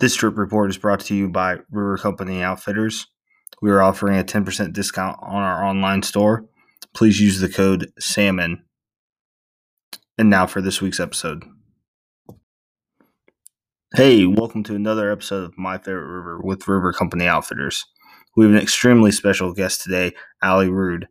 This trip report is brought to you by River Company Outfitters. We are offering a 10% discount on our online store. Please use the code SALMON. And now for this week's episode. Hey, welcome to another episode of My Favorite River with River Company Outfitters. We have an extremely special guest today, Allie Rude,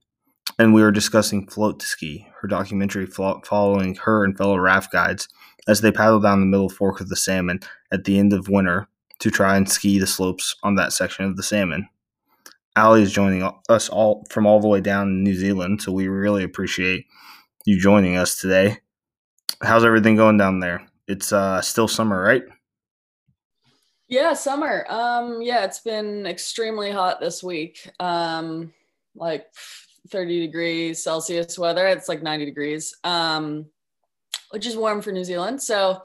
and we are discussing Float to Ski, her documentary following her and fellow raft guides as they paddle down the middle fork of the salmon at the end of winter to try and ski the slopes on that section of the salmon. Allie is joining us all from all the way down in New Zealand, so we really appreciate you joining us today. How's everything going down there? It's uh, still summer, right? Yeah, summer. Um, yeah, it's been extremely hot this week. Um, like 30 degrees Celsius weather. It's like 90 degrees. Um, which is warm for New Zealand. So,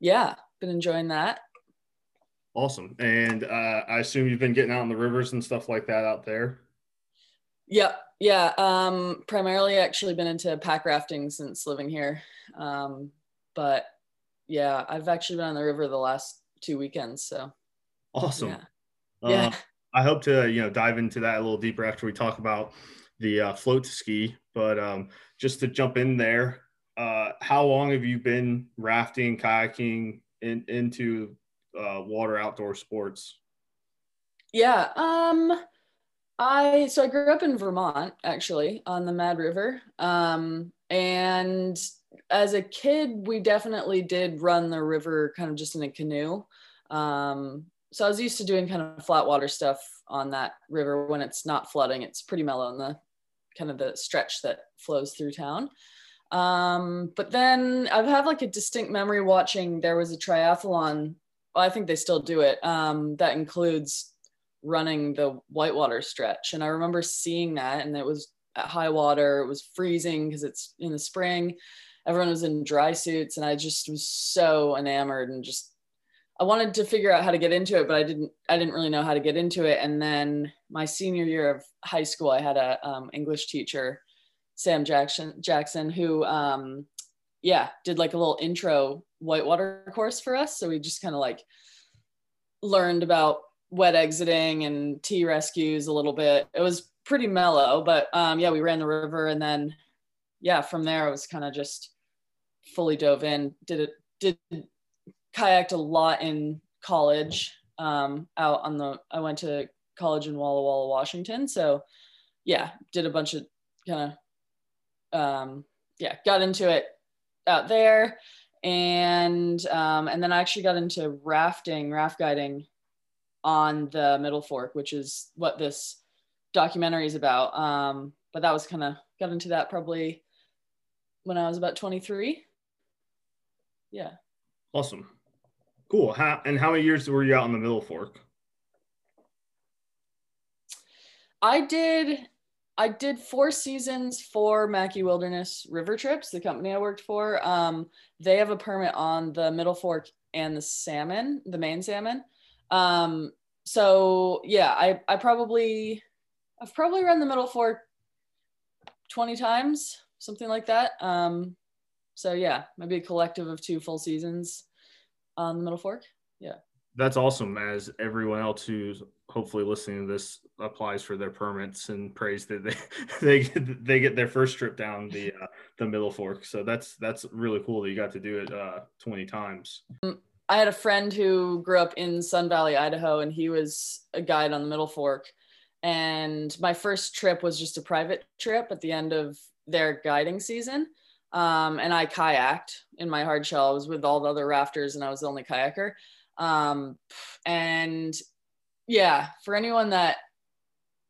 yeah, been enjoying that. Awesome. And uh, I assume you've been getting out in the rivers and stuff like that out there. Yep. Yeah. Um, primarily, actually, been into pack rafting since living here. Um, but yeah, I've actually been on the river the last two weekends. So awesome. Yeah. Uh, yeah. I hope to you know dive into that a little deeper after we talk about the uh, float ski. But um, just to jump in there, uh, how long have you been rafting, kayaking in, into uh, water outdoor sports? Yeah. Um, I so I grew up in Vermont actually on the Mad River. Um, and as a kid, we definitely did run the river kind of just in a canoe. Um, so I was used to doing kind of flat water stuff on that river when it's not flooding. It's pretty mellow in the kind of the stretch that flows through town. Um, but then I've had like a distinct memory watching there was a triathlon. Well, I think they still do it. Um, that includes running the whitewater stretch. And I remember seeing that, and it was at high water. It was freezing because it's in the spring. Everyone was in dry suits, and I just was so enamored and just I wanted to figure out how to get into it, but I didn't. I didn't really know how to get into it. And then my senior year of high school, I had a um, English teacher Sam Jackson, Jackson who, um, yeah, did like a little intro whitewater course for us. So we just kind of like learned about wet exiting and T rescues a little bit. It was pretty mellow, but um, yeah, we ran the river and then, yeah, from there I was kind of just fully dove in. Did it, did kayaked a lot in college um, out on the, I went to college in Walla Walla, Washington. So yeah, did a bunch of kind of um, yeah, got into it out there. And um, and then I actually got into rafting, raft guiding on the Middle Fork, which is what this documentary is about. Um, but that was kind of got into that probably when I was about 23. Yeah. Awesome. Cool. How, and how many years were you out on the Middle Fork? I did I did four seasons for Mackay Wilderness River Trips, the company I worked for. Um, they have a permit on the Middle Fork and the salmon, the main salmon. Um, so yeah, I, I probably, I've probably run the Middle Fork 20 times, something like that. Um, so yeah, maybe a collective of two full seasons on the Middle Fork. Yeah that's awesome as everyone else who's hopefully listening to this applies for their permits and prays that they they get, they get their first trip down the uh, the middle fork. So that's that's really cool that you got to do it uh, 20 times. Mm, i had a friend who grew up in sun valley idaho and he was a guide on the middle fork. And my first trip was just a private trip at the end of their guiding season. Um, and i kayaked in my hard shell. I was with all the other rafters and i was the only kayaker. Um, and yeah, for anyone that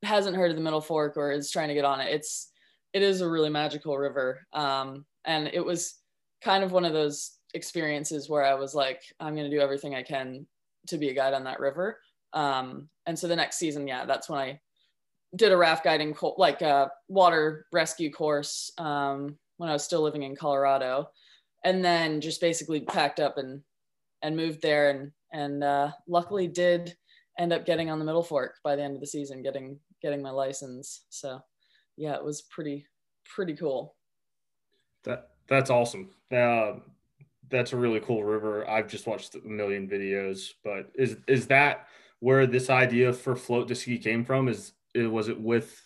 hasn't heard of the Middle Fork or is trying to get on it, it's it is a really magical river. Um, and it was kind of one of those experiences where I was like, I'm going to do everything I can to be a guide on that river. Um, and so the next season, yeah, that's when I did a raft guiding, co- like a water rescue course um, when I was still living in Colorado. And then just basically packed up and and moved there and and uh, luckily did end up getting on the middle fork by the end of the season getting getting my license so yeah it was pretty pretty cool that that's awesome uh, that's a really cool river. I've just watched a million videos, but is is that where this idea for float to ski came from? Is it was it with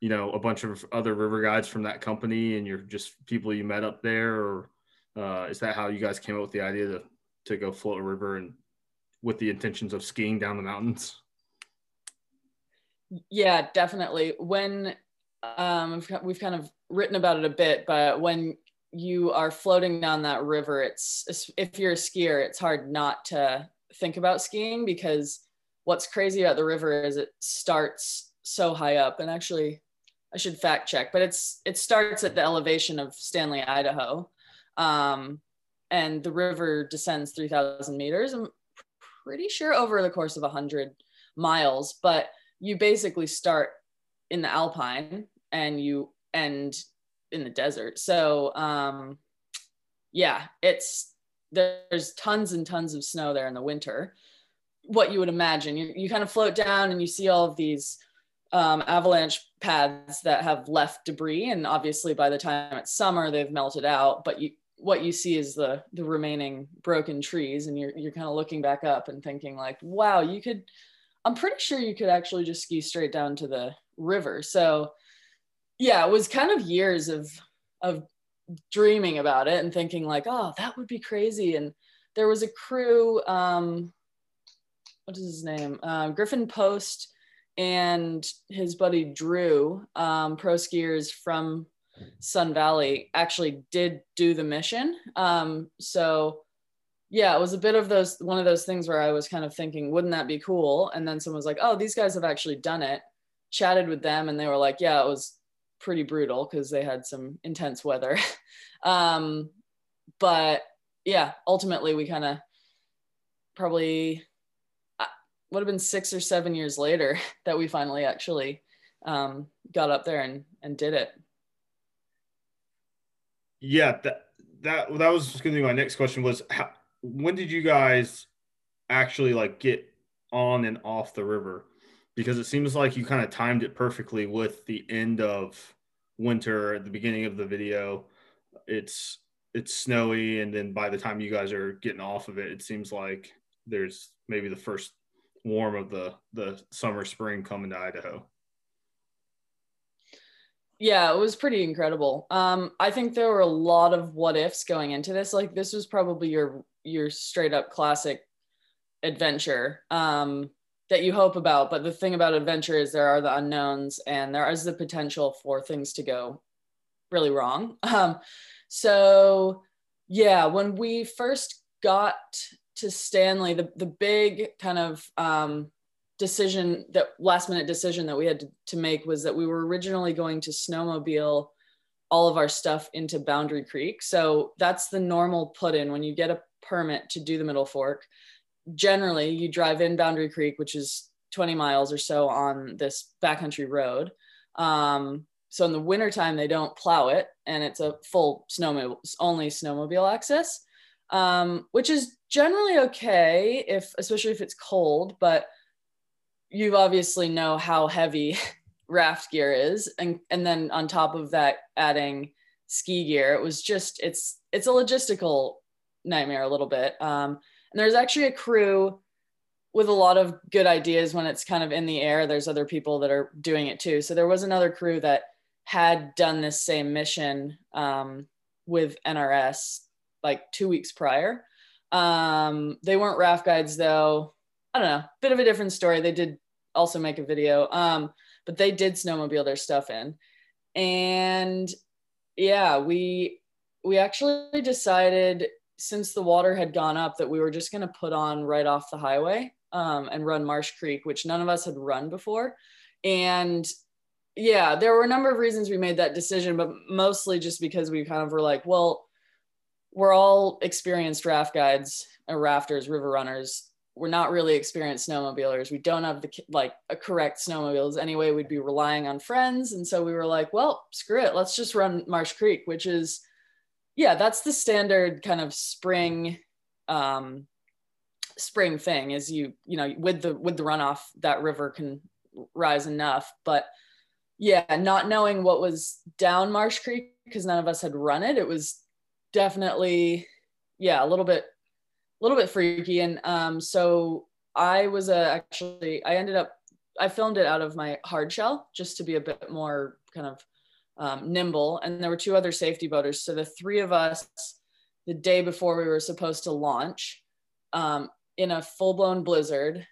you know a bunch of other river guides from that company and you're just people you met up there or uh, is that how you guys came up with the idea to to go float a river and with the intentions of skiing down the mountains? Yeah, definitely. When um, we've kind of written about it a bit, but when you are floating down that river, it's if you're a skier, it's hard not to think about skiing because what's crazy about the river is it starts so high up. And actually, I should fact check, but it's it starts at the elevation of Stanley, Idaho, um, and the river descends 3,000 meters. I'm pretty sure over the course of 100 miles, but you basically start in the alpine and you end in the desert. So um, yeah, it's there's tons and tons of snow there in the winter. What you would imagine, you, you kind of float down and you see all of these um, avalanche paths that have left debris, and obviously by the time it's summer, they've melted out. But you, what you see is the the remaining broken trees, and you're you're kind of looking back up and thinking like, wow, you could. I'm pretty sure you could actually just ski straight down to the river. So yeah, it was kind of years of of dreaming about it and thinking like, oh, that would be crazy. And there was a crew, um, what is his name? Uh, Griffin Post and his buddy Drew, um, pro skiers from Sun Valley, actually did do the mission. Um, so yeah, it was a bit of those one of those things where I was kind of thinking, wouldn't that be cool? And then someone was like, oh, these guys have actually done it. Chatted with them, and they were like, yeah, it was pretty brutal because they had some intense weather. um, but yeah, ultimately we kind of probably uh, would have been six or seven years later that we finally actually um, got up there and, and did it. Yeah, that that that was going to be my next question was how, when did you guys actually like get on and off the river? because it seems like you kind of timed it perfectly with the end of winter at the beginning of the video. It's it's snowy, and then by the time you guys are getting off of it, it seems like there's maybe the first warm of the the summer spring coming to Idaho. Yeah, it was pretty incredible. Um, I think there were a lot of what ifs going into this. Like this was probably your your straight up classic adventure. Um, that you hope about. But the thing about adventure is there are the unknowns and there is the potential for things to go really wrong. Um, so yeah, when we first got to Stanley, the, the big kind of um, decision that last minute decision that we had to, make was that we were originally going to snowmobile all of our stuff into Boundary Creek. So that's the normal put in when you get a permit to do the middle fork generally you drive in Boundary Creek, which is 20 miles or so on this backcountry road. Um, so in the wintertime, they don't plow it and it's a full snowmobile, only snowmobile access, um, which is generally okay if, especially if it's cold, but you obviously know how heavy raft gear is. And, and then on top of that, adding ski gear, it was just, it's, it's a logistical nightmare a little bit. Um, and there's actually a crew with a lot of good ideas when it's kind of in the air. There's other people that are doing it too. So there was another crew that had done this same mission um, with NRS like two weeks prior. Um, they weren't raft guides though. I don't know, bit of a different story. They did also make a video, um, but they did snowmobile their stuff in. And yeah, we we actually decided since the water had gone up that we were just going to put on right off the highway um, and run Marsh Creek, which none of us had run before. And yeah, there were a number of reasons we made that decision, but mostly just because we kind of were like, well, we're all experienced raft guides, or rafters, river runners. We're not really experienced snowmobilers. We don't have the like a correct snowmobiles anyway. We'd be relying on friends, and so we were like, well, screw it, let's just run Marsh Creek, which is yeah that's the standard kind of spring um spring thing is you you know with the with the runoff that river can rise enough but yeah not knowing what was down marsh creek because none of us had run it it was definitely yeah, a little bit, a little bit freaky. And um, so I was uh, actually, I ended up, I filmed it out of my hard shell just to be a bit more kind of um, nimble. And there were two other safety boaters. So the three of us, the day before we were supposed to launch, um, in a full blown blizzard,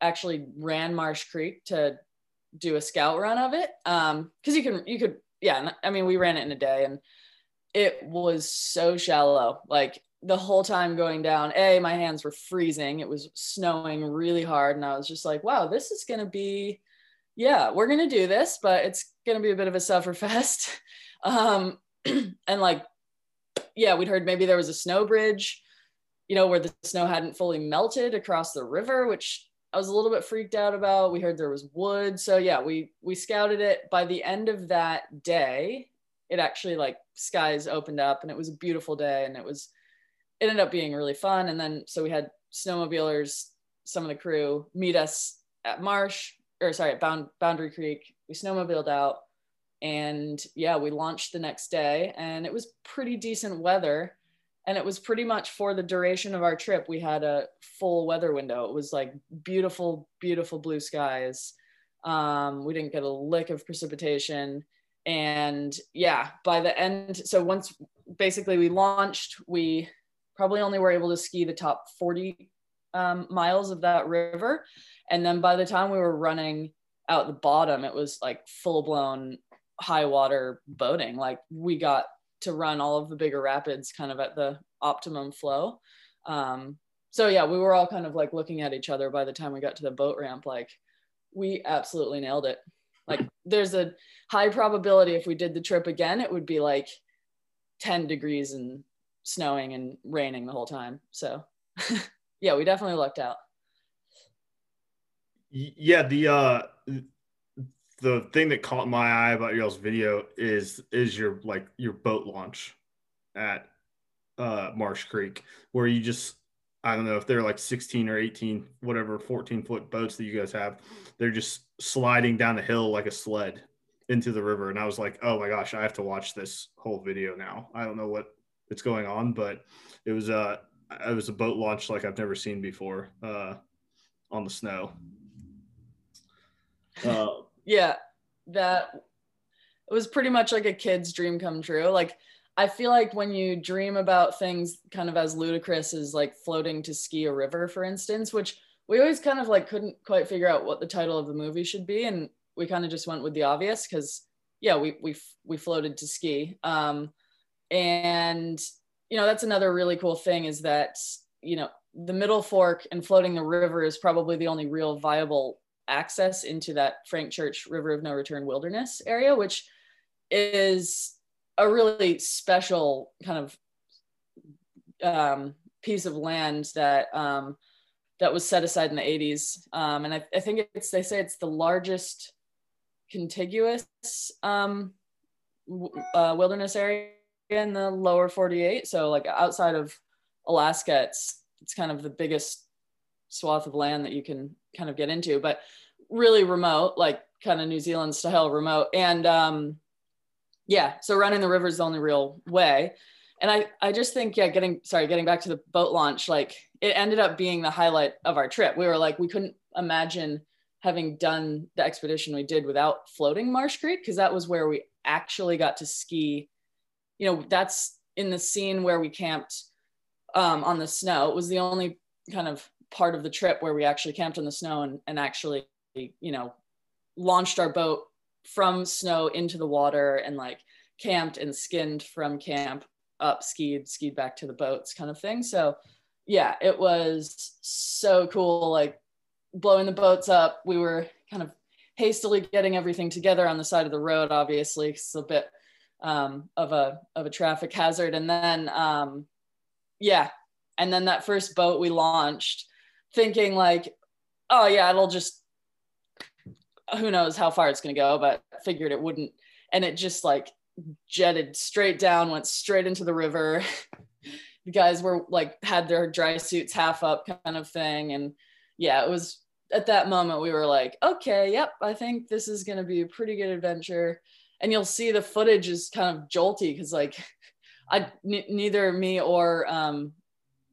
actually ran Marsh Creek to do a scout run of it. Um, cause you can, you could, yeah. I mean, we ran it in a day and it was so shallow. Like the whole time going down, A, my hands were freezing. It was snowing really hard. And I was just like, wow, this is going to be, yeah, we're going to do this, but it's going to be a bit of a sufferfest. um, and like, yeah, we'd heard maybe there was a snow bridge, you know, where the snow hadn't fully melted across the river, which I was a little bit freaked out about. We heard there was wood. So yeah, we we scouted it. By the end of that day, it actually like skies opened up and it was a beautiful day and it was it ended up being really fun. And then so we had snowmobilers, some of the crew meet us at Marsh or sorry, at Bound, Boundary Creek. We snowmobiled out and yeah, we launched the next day and it was pretty decent weather. And it was pretty much for the duration of our trip. We had a full weather window. It was like beautiful, beautiful blue skies. Um, we didn't get a lick of precipitation. And yeah, by the end, so once basically we launched, we probably only were able to ski the top 40 um, miles of that river. And then by the time we were running out the bottom, it was like full blown high water boating. Like we got to run all of the bigger rapids kind of at the optimum flow. Um, so yeah, we were all kind of like looking at each other by the time we got to the boat ramp, like we absolutely nailed it. Like there's a high probability if we did the trip again, it would be like 10 degrees and snowing and raining the whole time. So yeah, we definitely lucked out. Yeah, the uh the thing that caught my eye about y'all's video is is your like your boat launch at uh Marsh Creek where you just I don't know if they're like 16 or 18, whatever 14 foot boats that you guys have. They're just sliding down the hill like a sled into the river. And I was like, oh my gosh, I have to watch this whole video now. I don't know what it's going on, but it was a it was a boat launch like I've never seen before uh, on the snow. Uh, yeah, that it was pretty much like a kid's dream come true. Like I feel like when you dream about things kind of as ludicrous as like floating to ski a river, for instance, which we always kind of like couldn't quite figure out what the title of the movie should be, and we kind of just went with the obvious because yeah, we we we floated to ski. Um, and you know that's another really cool thing is that you know the middle fork and floating the river is probably the only real viable access into that frank church river of no return wilderness area which is a really special kind of um, piece of land that um, that was set aside in the 80s um, and I, I, think it's they say it's the largest contiguous um, uh, wilderness area in the lower 48 so like outside of alaska it's it's kind of the biggest swath of land that you can kind of get into but really remote like kind of new zealand style remote and um yeah so running the river is the only real way and i i just think yeah getting sorry getting back to the boat launch like it ended up being the highlight of our trip. We were like we couldn't imagine having done the expedition we did without floating marsh creek because that was where we actually got to ski you know, that's in the scene where we camped um, on the snow. It was the only kind of part of the trip where we actually camped in the snow and, and actually, you know, launched our boat from snow into the water and like camped and skinned from camp up, skied, skied back to the boats kind of thing. So yeah, it was so cool. Like blowing the boats up. We were kind of hastily getting everything together on the side of the road, obviously, it's a bit um, of a of a traffic hazard. And then um, yeah, and then that first boat we launched, thinking like, oh yeah, it'll just who knows how far it's gonna go, but figured it wouldn't. And it just like jetted straight down, went straight into the river. the guys were like had their dry suits half up kind of thing. And yeah, it was at that moment we were like, okay, yep, I think this is gonna be a pretty good adventure and you'll see the footage is kind of jolty because like I n- neither me or um,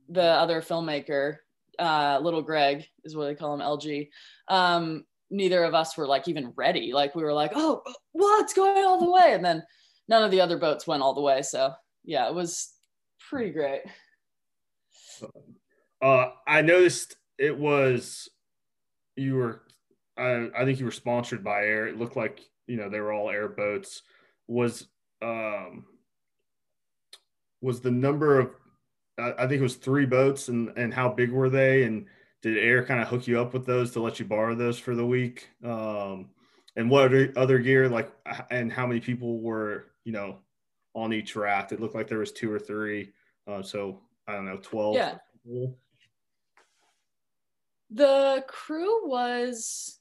the other filmmaker, uh, little Greg is what they call him, LG. Um, neither of us were like even ready. Like we were like, oh, what's going all the way? And then none of the other boats went all the way. So yeah, it was pretty great. Uh, I noticed it was you were. I, I think you were sponsored by AIRE. It looked like you know they were all AIRE boats. Was um was the number of I think it was three boats and and how big were they and did AIRE kind of hook you up with those to let you borrow those for the week? Um, and what other gear like and how many people were you know on each raft? It looked like there was two or three. Uh, so I don't know, twelve. Yeah. The crew was.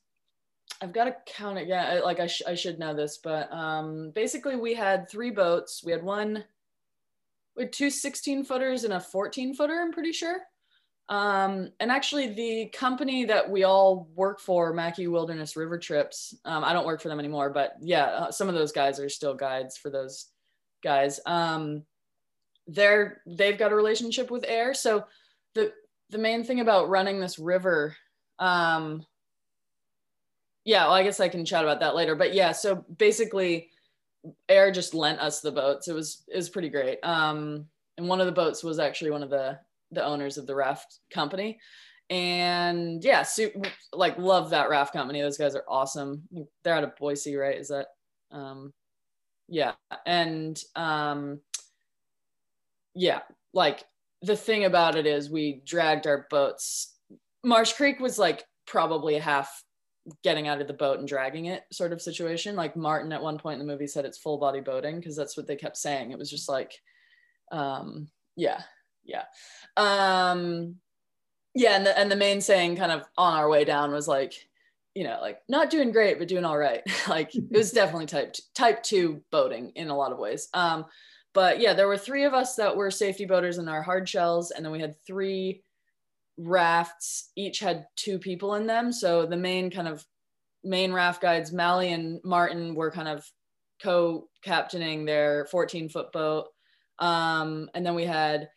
I've got to count it. Yeah, like I, sh- I should know this, but um, basically we had three boats. We had one, had two 16 footers and a 14 footer. I'm pretty sure. Um, and actually, the company that we all work for, Mackay Wilderness River Trips, um, I don't work for them anymore, but yeah, uh, some of those guys are still guides for those guys. Um, they're they've got a relationship with AIRE, so the the main thing about running this river, um, yeah, well, I guess I can chat about that later. But yeah, so basically, AIRE just lent us the boats. It was it was pretty great. Um, and one of the boats was actually one of the the owners of the raft company and yeah super, like love that raft company those guys are awesome they're out of boise right is that um yeah and um yeah like the thing about it is we dragged our boats marsh creek was like probably a half getting out of the boat and dragging it sort of situation. Like martin at one point in the movie said it's full body boating because that's what they kept saying. It was just like um yeah yeah. Um yeah and the, and the main saying kind of on our way down was like you know like not doing great but doing all right. Like it was definitely type type two boating in a lot of ways. Um but yeah there were three of us that were safety boaters in our hard shells and then we had three rafts each had two people in them so the main kind of main raft guides mally and martin were kind of co-captaining their 14 foot boat um, and then we had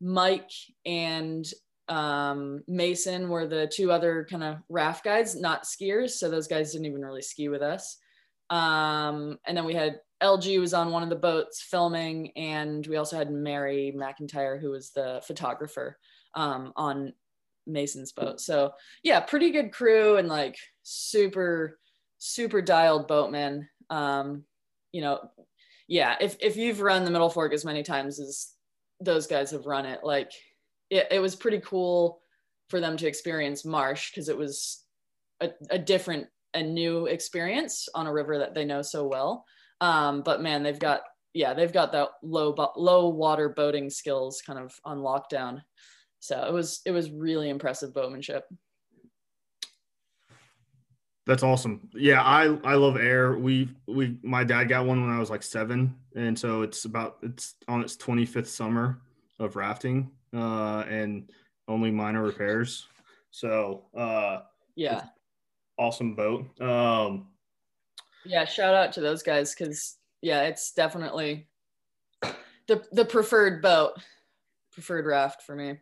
Mike and um, Mason were the two other kind of raft guides, not skiers. So those guys didn't even really ski with us. Um, and then we had LG was on one of the boats filming, and we also had Mary McIntyre, who was the photographer um, on Mason's boat. So yeah, pretty good crew and like super, super dialed boatmen. Um, you know, yeah, if if you've run the Middle Fork as many times as those guys have run it. Like it, it was pretty cool for them to experience marsh because it was a, a different and new experience on a river that they know so well. Um, but man, they've got yeah, they've got that low low water boating skills kind of on lockdown. So it was it was really impressive boatmanship. That's awesome. Yeah, I I love AIRE. We we my dad got one when I was like seven, and so it's about it's on its 25th summer of rafting, uh, and only minor repairs. So uh, yeah, awesome boat. Um, yeah, shout out to those guys because yeah, it's definitely the the preferred boat, preferred raft for me.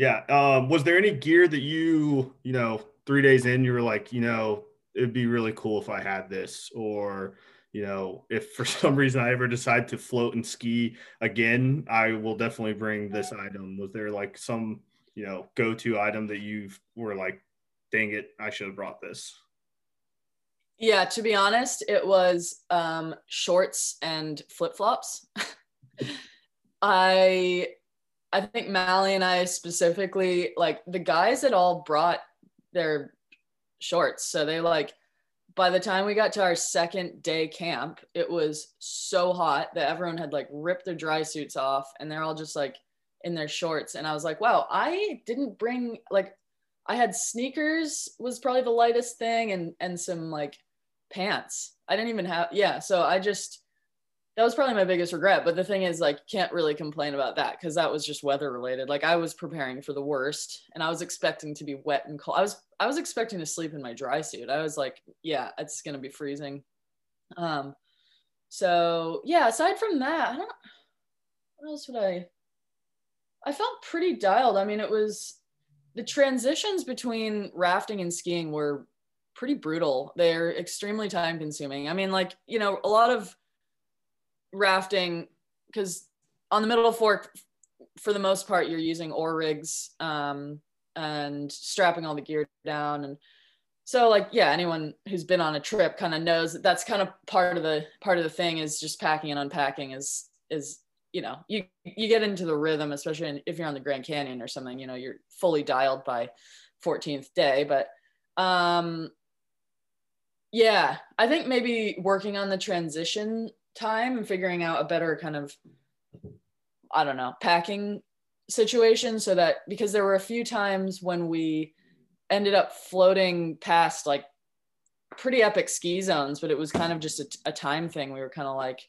Yeah. Um, was there any gear that you you know three days in you were like you know it'd be really cool if I had this, or you know, if for some reason I ever decide to float and ski again, I will definitely bring this item. Was there like some, you know, go to item that you were like, dang it, I should have brought this? Yeah, to be honest, it was um, shorts and flip flops. I I think Mally and I specifically like the guys that all brought their shorts. So they like, by the time we got to our second day camp, it was so hot that everyone had like ripped their dry suits off and they're all just like in their shorts. And I was like, wow, I didn't bring like, I had sneakers was probably the lightest thing and, and some like pants. I didn't even have, yeah. So I just, that was probably my biggest regret. But the thing is, like, can't really complain about that because that was just weather related. Like, I was preparing for the worst, and I was expecting to be wet and cold. I was I was expecting to sleep in my dry suit. I was like, yeah, it's gonna be freezing. Um, so yeah. Aside from that, I don't. What else would I? I felt pretty dialed. I mean, it was the transitions between rafting and skiing were pretty brutal. They're extremely time consuming. I mean, like, you know, a lot of rafting, because on the middle fork, for the most part, you're using oar rigs um, and strapping all the gear down. And so, like, yeah, anyone who's been on a trip kind of knows that that's kind of part of the part of the thing is just packing and unpacking is is you know you you get into the rhythm especially if you're on the grand canyon or something you know you're fully dialed by 14th day but um yeah i think maybe working on the transition time and figuring out a better kind of i don't know packing situation so that because there were a few times when we ended up floating past like pretty epic ski zones but it was kind of just a, a time thing we were kind of like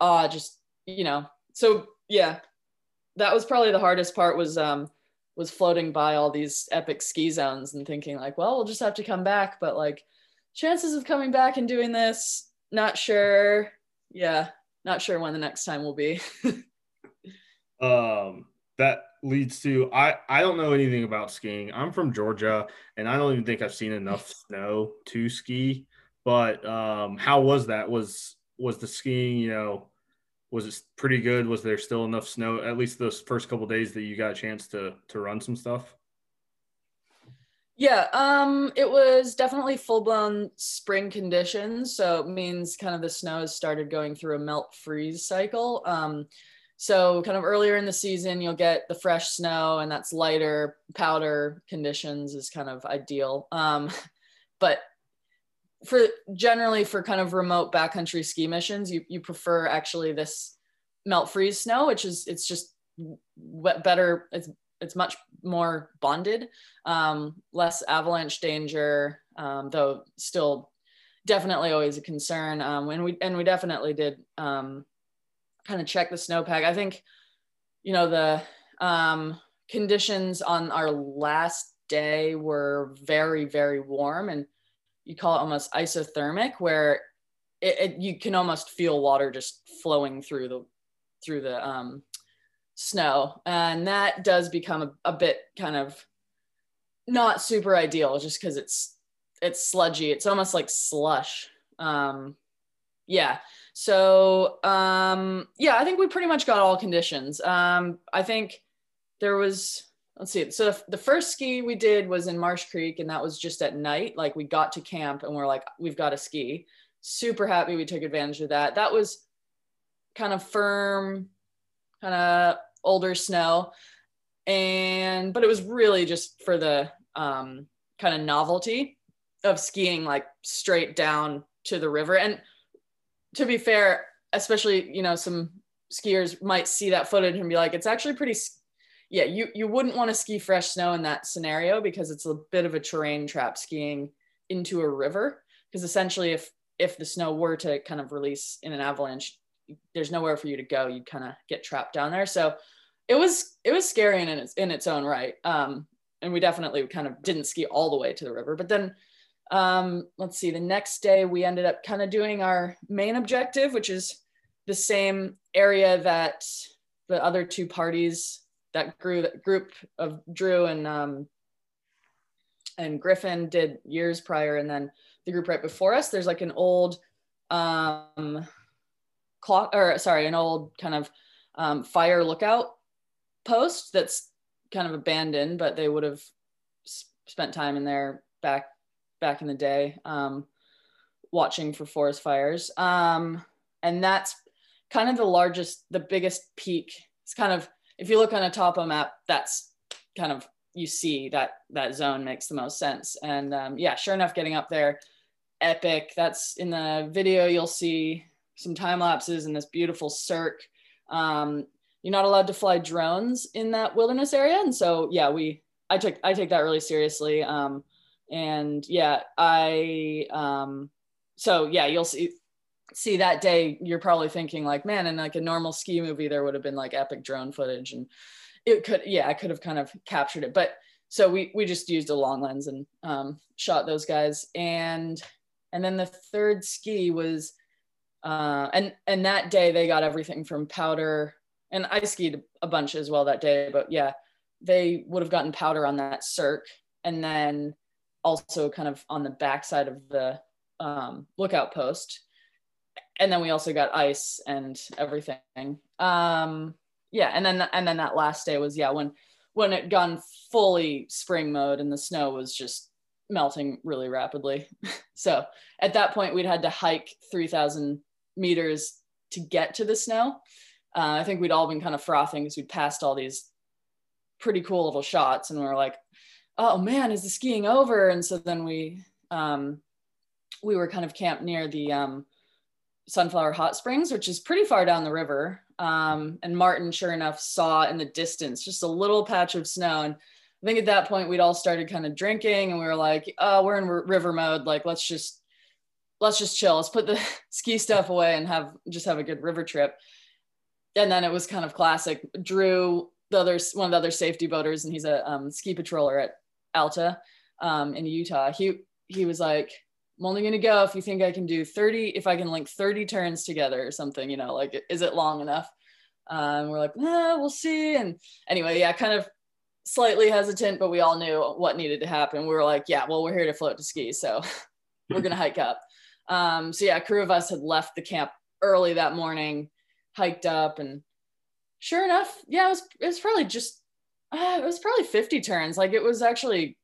ah oh, just you know so yeah, that was probably the hardest part was um was floating by all these epic ski zones and thinking like, well, we'll just have to come back, but like chances of coming back and doing this, not sure. Yeah, not sure when the next time will be. um that leads to I I don't know anything about skiing. I'm from Georgia and I don't even think I've seen enough snow to ski. But um how was that? Was was the skiing, you know, was it pretty good? Was there still enough snow? At least those first couple days that you got a chance to to run some stuff. Yeah, um, it was definitely full blown spring conditions. So it means kind of the snow has started going through a melt freeze cycle. Um, so kind of earlier in the season, you'll get the fresh snow, and that's lighter powder conditions is kind of ideal. Um, but for generally for kind of remote backcountry ski missions, you, you prefer actually this melt freeze snow, which is it's just better. It's it's much more bonded, um, less avalanche danger, um, though still definitely always a concern. Um, and we and we definitely did um, kind of check the snowpack. I think you know the um, conditions on our last day were very very warm and you call it almost isothermic where it, it, you can almost feel water just flowing through the through the um, snow and that does become a, a bit kind of not super ideal just because it's it's sludgy it's almost like slush um, yeah so um, yeah i think we pretty much got all conditions um, i think there was let's see. So the first ski we did was in Marsh Creek, and that was just at night. Like we got to camp and we're like, we've got to ski. Super happy we took advantage of that. That was kind of firm, kind of older snow, and but it was really just for the um, kind of novelty of skiing like straight down to the river. And to be fair, especially you know some skiers might see that footage and be like, it's actually pretty yeah, you you wouldn't want to ski fresh snow in that scenario because it's a bit of a terrain trap skiing into a river. Because essentially, if if the snow were to kind of release in an avalanche, there's nowhere for you to go. You'd kind of get trapped down there. So it was it was scary in its in its own right. Um, and we definitely kind of didn't ski all the way to the river. But then um, let's see, the next day we ended up kind of doing our main objective, which is the same area that the other two parties that group group of Drew and um, and Griffin did years prior, and then the group right before us. There's like an old um, clock, or sorry, an old kind of um, fire lookout post that's kind of abandoned, but they would have spent time in there back back in the day, um, watching for forest fires. Um, and that's kind of the largest, the biggest peak. It's kind of if you look on a topo map, that's kind of you see that that zone makes the most sense. And um, yeah, sure enough, getting up there, epic. That's in the video. You'll see some time lapses and this beautiful cirque. Um, you're not allowed to fly drones in that wilderness area, and so yeah, we I took I take that really seriously. Um, and yeah, I um, so yeah, you'll see see that day you're probably thinking like man in like a normal ski movie there would have been like epic drone footage and it could yeah i could have kind of captured it but so we we just used a long lens and um, shot those guys and and then the third ski was uh, and and that day they got everything from powder and I skied a bunch as well that day. But yeah, they would have gotten powder on that cirque, and then also kind of on the backside of the um, lookout post. And then we also got ice and everything. Um, yeah, and then and then that last day was yeah when when it gone fully spring mode and the snow was just melting really rapidly. so at that point we'd had to hike 3,000 meters to get to the snow. Uh, I think we'd all been kind of frothing because we'd passed all these pretty cool little shots and we were like, oh man, is the skiing over? And so then we um, we were kind of camped near the um, Sunflower Hot Springs, which is pretty far down the river. Um, and Martin, sure enough, saw in the distance just a little patch of snow. And I think at that point we'd all started kind of drinking, and we were like, "Oh, we're in river mode. Like, let's just let's just chill. Let's put the ski stuff away and have just have a good river trip." And then it was kind of classic. Drew, the other one of the other safety boaters, and he's a um, ski patroller at Alta um, in Utah. He he was like, I'm only gonna go if you think I can do 30, if I can link 30 turns together or something, you know, like is it long enough? Um, we're like, eh, we'll see. And anyway, yeah, kind of slightly hesitant, but we all knew what needed to happen. We were like, yeah, well, we're here to float to ski, so we're gonna hike up. Um, so yeah, a crew of us had left the camp early that morning, hiked up, and sure enough, yeah, it was it was probably just uh, it was probably 50 turns. Like it was actually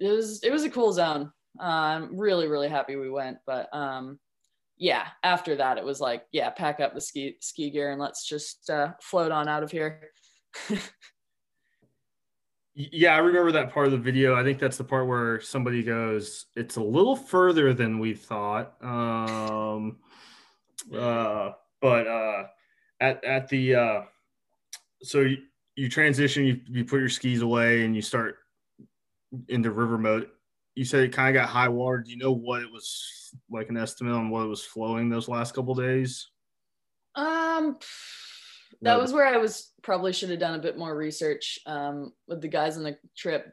it was it was a cool zone. Uh, I'm really really happy we went, but um, yeah, after that it was like yeah, pack up the ski ski gear and let's just uh, float on out of here. yeah, I remember that part of the video. I think that's the part where somebody goes, "It's a little further than we thought." Um, uh, but uh, at at the uh, so you, you transition, you you put your skis away, and you start into river mode you said it kind of got high water. Do you know what it was like an estimate on what it was flowing those last couple days? Um, that was where I was probably should have done a bit more research um, with the guys on the trip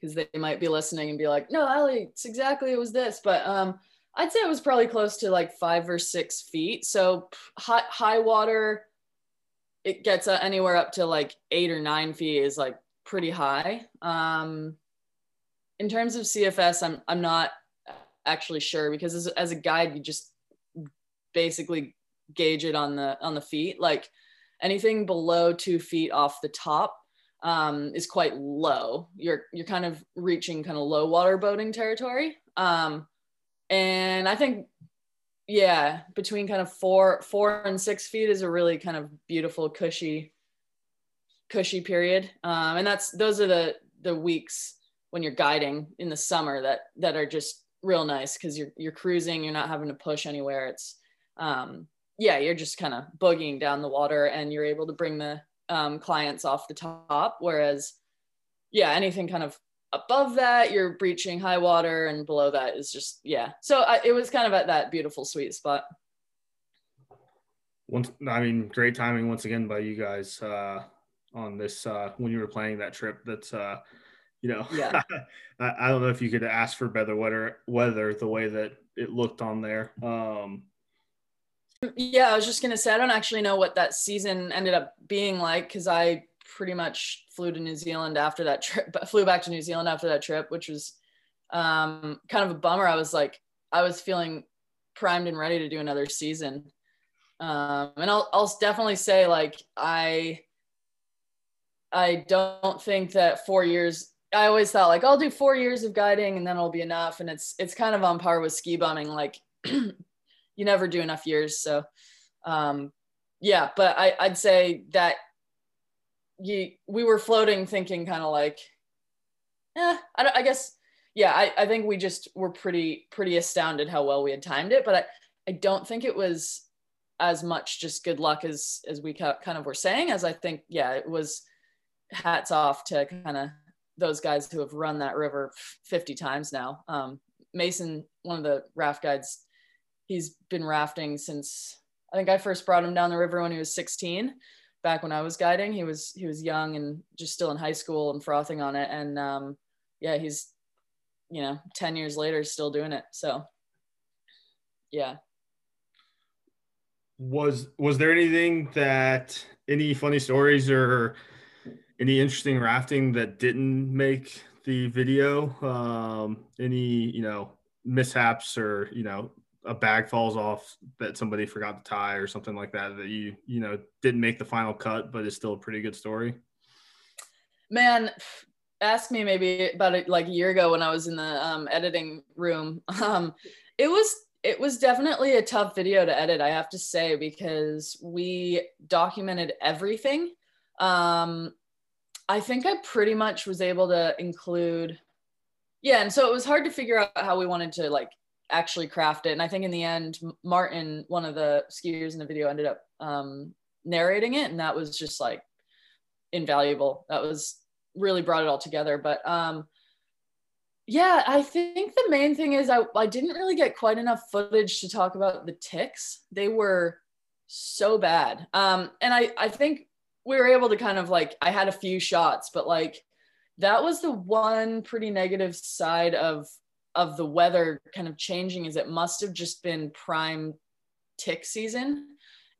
because they might be listening and be like, "No, Ali, it's exactly it was this." But um, I'd say it was probably close to like five or six feet. So high, high water, it gets uh, anywhere up to like eight or nine feet is like pretty high. Um, in terms of CFS, I'm I'm not actually sure because as, as a guide, you just basically gauge it on the on the feet. Like anything below two feet off the top um, is quite low. You're you're kind of reaching kind of low water boating territory. Um, and I think yeah, between kind of four four and six feet is a really kind of beautiful cushy cushy period. Um, and that's those are the the weeks when you're guiding in the summer that that are just real nice because you're you're cruising, you're not having to push anywhere. It's um, yeah, you're just kind of boogieing down the water and you're able to bring the um, clients off the top. Whereas, yeah, anything kind of above that, you're breaching high water, and below that is just yeah. So I, it was kind of at that beautiful sweet spot. Once, I mean, great timing once again by you guys uh, on this uh, when you were planning that trip. That's uh, you know, yeah. I, I, don't know if you could ask for better weather, weather the way that it looked on there. Um, yeah, I was just gonna say I don't actually know what that season ended up being like because I pretty much flew to New Zealand after that trip, flew back to New Zealand after that trip, which was um, kind of a bummer. I was like, I was feeling primed and ready to do another season. Um, and I'll, I'll definitely say like I I don't think that four years I always thought like I'll do four years of guiding and then it'll be enough. And it's it's kind of on par with ski bumming. Like you never do enough years. So um, yeah, but I, I'd say that you we were floating thinking kind of like, yeah, I, I guess yeah, I, I think we just were pretty pretty astounded how well we had timed it. But I, I don't think it was as much just good luck as as we kind of were saying as I think yeah it was hats off to kind of those guys who have run that river 50 times now. Um, Mason, one of the raft guides, he's been rafting since I think I first brought him down the river when he was 16. Back when I was guiding, he was he was young and just still in high school and frothing on it. And um, yeah, he's you know 10 years later still doing it. So yeah. Was was there anything that any funny stories or any interesting rafting that didn't make the video? Um, any you know mishaps or you know a bag falls off that somebody forgot to tie or something like that that you you know didn't make the final cut but it's still a pretty good story. Man ask me maybe about it like a year ago when i was in the um, editing room. Um, it was it was definitely a tough video to edit i have to say because we documented everything. Um, i think i pretty much was able to include yeah and so it was hard to figure out how we wanted to like actually craft it. And i think in the end martin one of the skiers in the video ended up um, narrating it. And that was just like invaluable. That was really brought it all together. But um yeah i think the main thing is I, I didn't really get quite enough footage to talk about the ticks. They were so bad. Um and i i think we were able to kind of like i had a few shots but like that was the one pretty negative side of of the weather kind of changing is it must have just been prime tick season.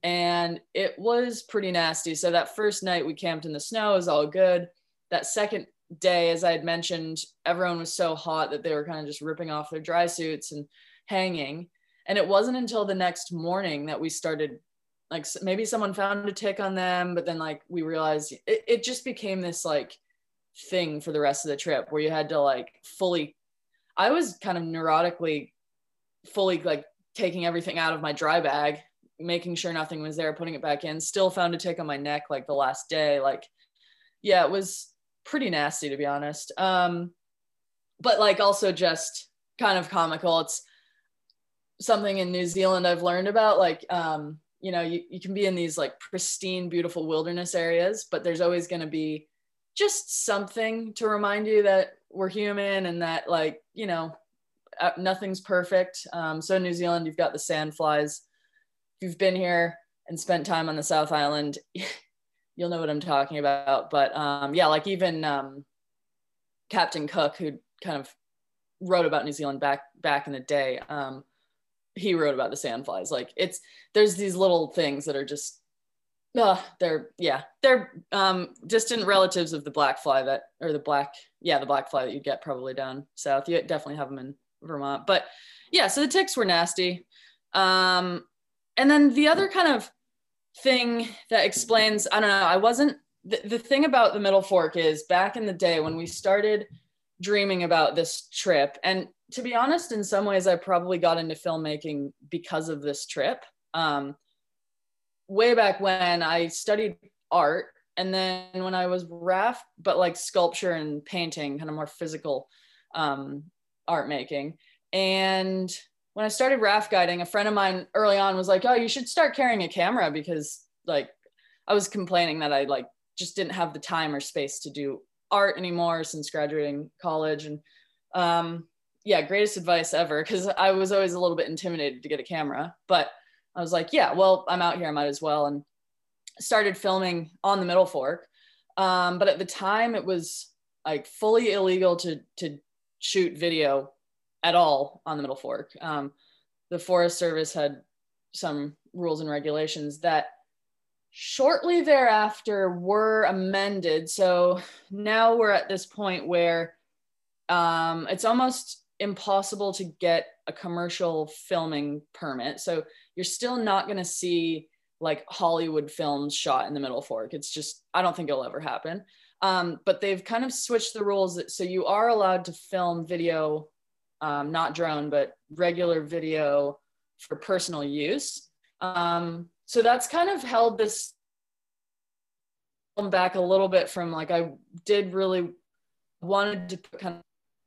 And it was pretty nasty. So that first night we camped in the snow was all good. That second day as i had mentioned everyone was so hot that they were kind of just ripping off their dry suits and hanging. And it wasn't until the next morning that we started like maybe someone found a tick on them but then like we realized it, it just became this like thing for the rest of the trip where you had to like fully I was kind of neurotically fully like taking everything out of my dry bag, making sure nothing was there, putting it back in. Still found a tick on my neck like the last day. Like, yeah, it was pretty nasty to be honest. Um, but like also just kind of comical. It's something in New Zealand I've learned about. Like, um, you know, you, you can be in these like pristine, beautiful wilderness areas, but there's always going to be just something to remind you that we're human and that like you know uh, nothing's perfect. Um, so in new zealand you've got the sandflies if you've been here and spent time on the south island. You'll know what i'm talking about. But um, yeah like even um, captain cook who kind of wrote about new zealand back back in the day um, he wrote about the sandflies like it's there's these little things that are just uh, they're yeah, they're um, distant relatives of the black fly that or the black yeah the black fly that you get probably down south. You definitely have them in Vermont, but yeah. So the ticks were nasty, um, and then the other kind of thing that explains I don't know I wasn't the, the thing about the middle fork is back in the day when we started dreaming about this trip and to be honest in some ways I probably got into filmmaking because of this trip. Um, way back when I studied art. And then when I was raft, but like sculpture and painting, kind of more physical um, art making. And when I started raft guiding, a friend of mine early on was like, "Oh, you should start carrying a camera because like I was complaining that I like just didn't have the time or space to do art anymore since graduating college." And um, yeah, greatest advice ever because I was always a little bit intimidated to get a camera, but I was like, yeah, well, I'm out here, I might as well. And started filming on the Middle Fork. Um, but at the time, it was like fully illegal to to shoot video at all on the Middle Fork. Um, the Forest Service had some rules and regulations that shortly thereafter were amended. So now we're at this point where um, it's almost impossible to get a commercial filming permit. So you're still not going to see like Hollywood films shot in the Middle Fork. It's just, I don't think it'll ever happen. Um, but they've kind of switched the rules. so you are allowed to film video, um, not drone, but regular video for personal use. Um, so that's kind of held this back a little bit from like, I did really wanted to put kind of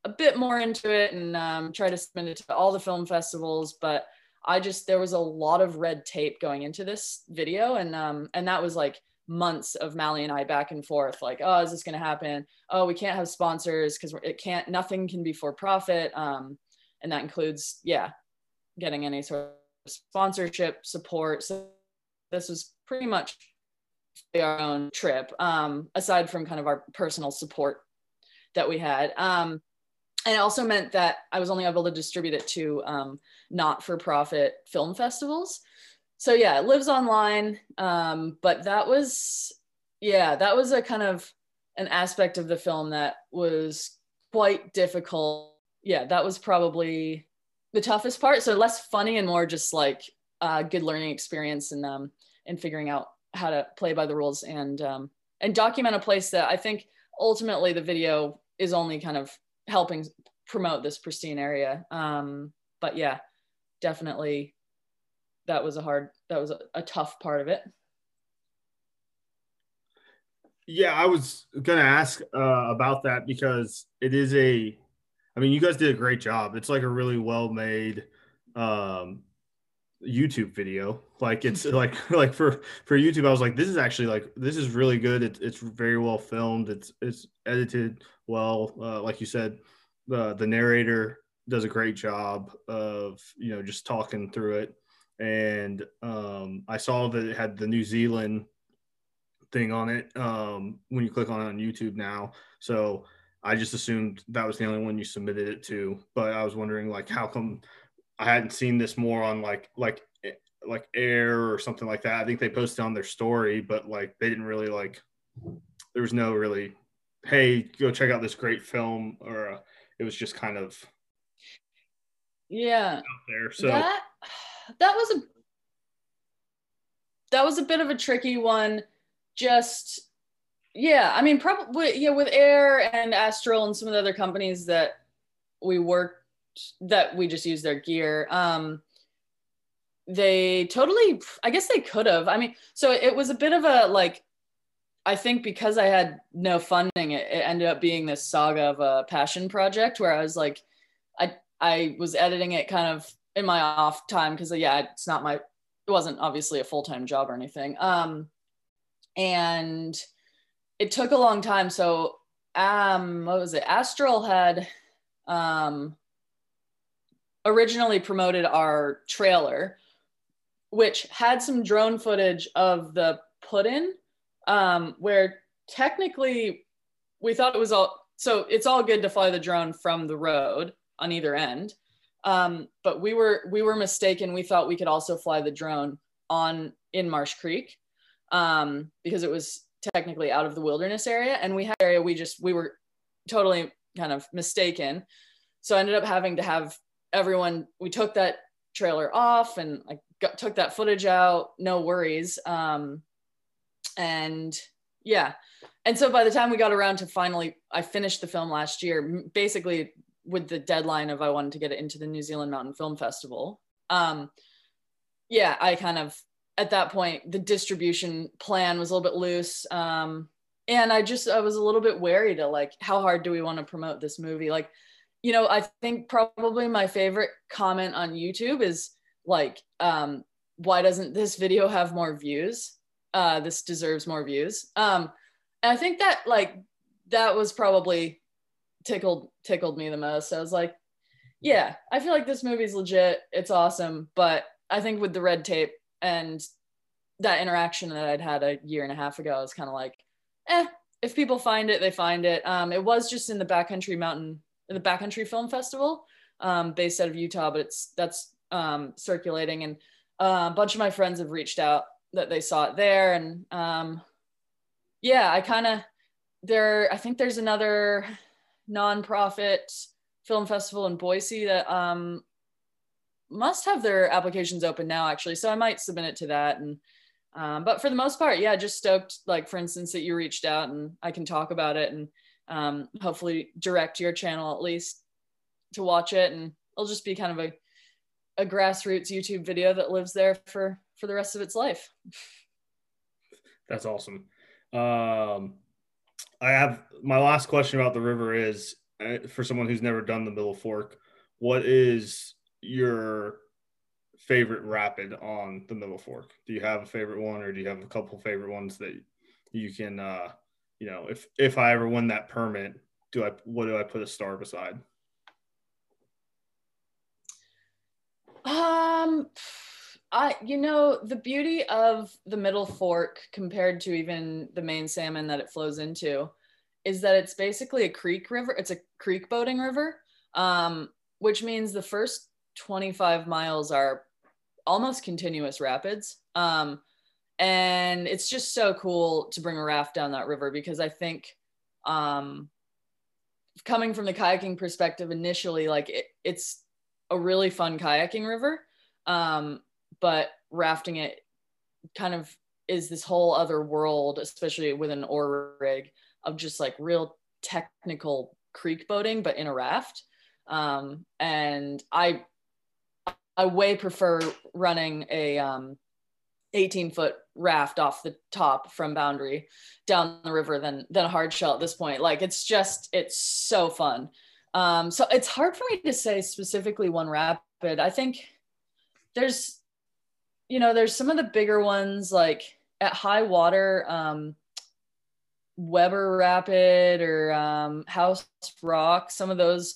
a bit more into it and um, try to submit it to all the film festivals, but I just there was a lot of red tape going into this video, and um, and that was like months of Mally and I back and forth, like, oh, is this going to happen? Oh, we can't have sponsors because it can't. Nothing can be for profit, um, and that includes, yeah, getting any sort of sponsorship support. So this was pretty much our own trip, um, aside from kind of our personal support that we had. Um, and it also meant that I was only able to distribute it to um, not for profit film festivals. so yeah, it lives online. Um, but that was, yeah, that was a kind of an aspect of the film that was quite difficult. Yeah, that was probably the toughest part. So less funny and more just like a good learning experience and um and figuring out how to play by the rules and um and document a place that I think ultimately the video is only kind of helping promote this pristine area. Um, but yeah, definitely that was a hard, that was a, a tough part of it. Yeah, I was gonna ask uh, about that because it is a. I mean, you guys did a great job. It's like a really well made um, YouTube video. Like it's like like for for YouTube, I was like, this is actually like this is really good. It's it's very well filmed. It's it's edited well. Uh, like you said, the the narrator does a great job of you know just talking through it. And um, I saw that it had the New Zealand thing on it um, when you click on it on YouTube now. So I just assumed that was the only one you submitted it to. But I was wondering like how come I hadn't seen this more on like like eh, like AIRE or something like that. I think they posted on their story, but like they didn't really like. There was no really, hey, go check out this great film, or uh, it was just kind of yeah out there. So that that was a that was a bit of a tricky one. Just yeah, I mean, probably yeah, with AIRE and Astral and some of the other companies that we work that we just use their gear. Um, they totally, I guess they could have. I mean, so it was a bit of a like, I think because I had no funding, it, it ended up being this saga of a passion project where I was like, I I was editing it kind of in my off time because yeah, it's not my, it wasn't obviously a full time job or anything. Um, and it took a long time. So um, what was it? Astral had um originally promoted our trailer, which had some drone footage of the put in, um, where technically we thought it was all so it's all good to fly the drone from the road on either end. Um, but we were we were mistaken. We thought we could also fly the drone on in Marsh Creek um, because it was technically out of the wilderness area, and we had area we just we were totally kind of mistaken. So I ended up having to have everyone we took that trailer off and I got, took that footage out no worries um, and yeah. And so by the time we got around to finally i finished the film last year basically with the deadline of i wanted to get it into the new zealand mountain film festival um, yeah i kind of at that point the distribution plan was a little bit loose um, and i just i was a little bit wary to like how hard do we want to promote this movie? Like you know, I think probably my favorite comment on YouTube is like, um, why doesn't this video have more views? Uh, this deserves more views. Um, and I think that like that was probably tickled tickled me the most. I was like, yeah, I feel like this movie's legit. It's awesome, but I think with the red tape and that interaction that I'd had a year and a half ago, I was kind of like, eh, if people find it, they find it. Um, it was just in the backcountry mountain the Backcountry Film Festival, um, based out of Utah, but it's that's um, circulating, and uh, a bunch of my friends have reached out that they saw it there, and um, yeah, I kind of there. I think there's another nonprofit film festival in Boise that um, must have their applications open now, actually. So I might submit it to that, and um, but for the most part, yeah, just stoked. Like for instance, that you reached out and I can talk about it and um, hopefully direct your channel at least to watch it. And it'll just be kind of a, a grassroots youtube video that lives there for for the rest of its life. That's awesome. Um, i have my last question about the river is uh, for someone who's never done the middle fork what is your favorite rapid on the middle fork? Do you have a favorite one or do you have a couple favorite ones that you can uh, you know, if if I ever win that permit, do I what do I put a star beside? Um I you know, the beauty of the middle fork compared to even the main salmon that it flows into is that it's basically a creek river. It's a creek boating river. Um, which means the first 25 miles are almost continuous rapids. Um, and it's just so cool to bring a raft down that river because I think um, coming from the kayaking perspective initially, like it, it's a really fun kayaking river, um, but rafting it kind of is this whole other world, especially with an oar rig of just like real technical creek boating, but in a raft. Um, and I, I way prefer running a um, 18 foot raft off the top from boundary down the river than than a hard shell at this point. Like it's just it's so fun. Um so it's hard for me to say specifically one rapid. I think there's you know there's some of the bigger ones like at high water um weber rapid or um house rock some of those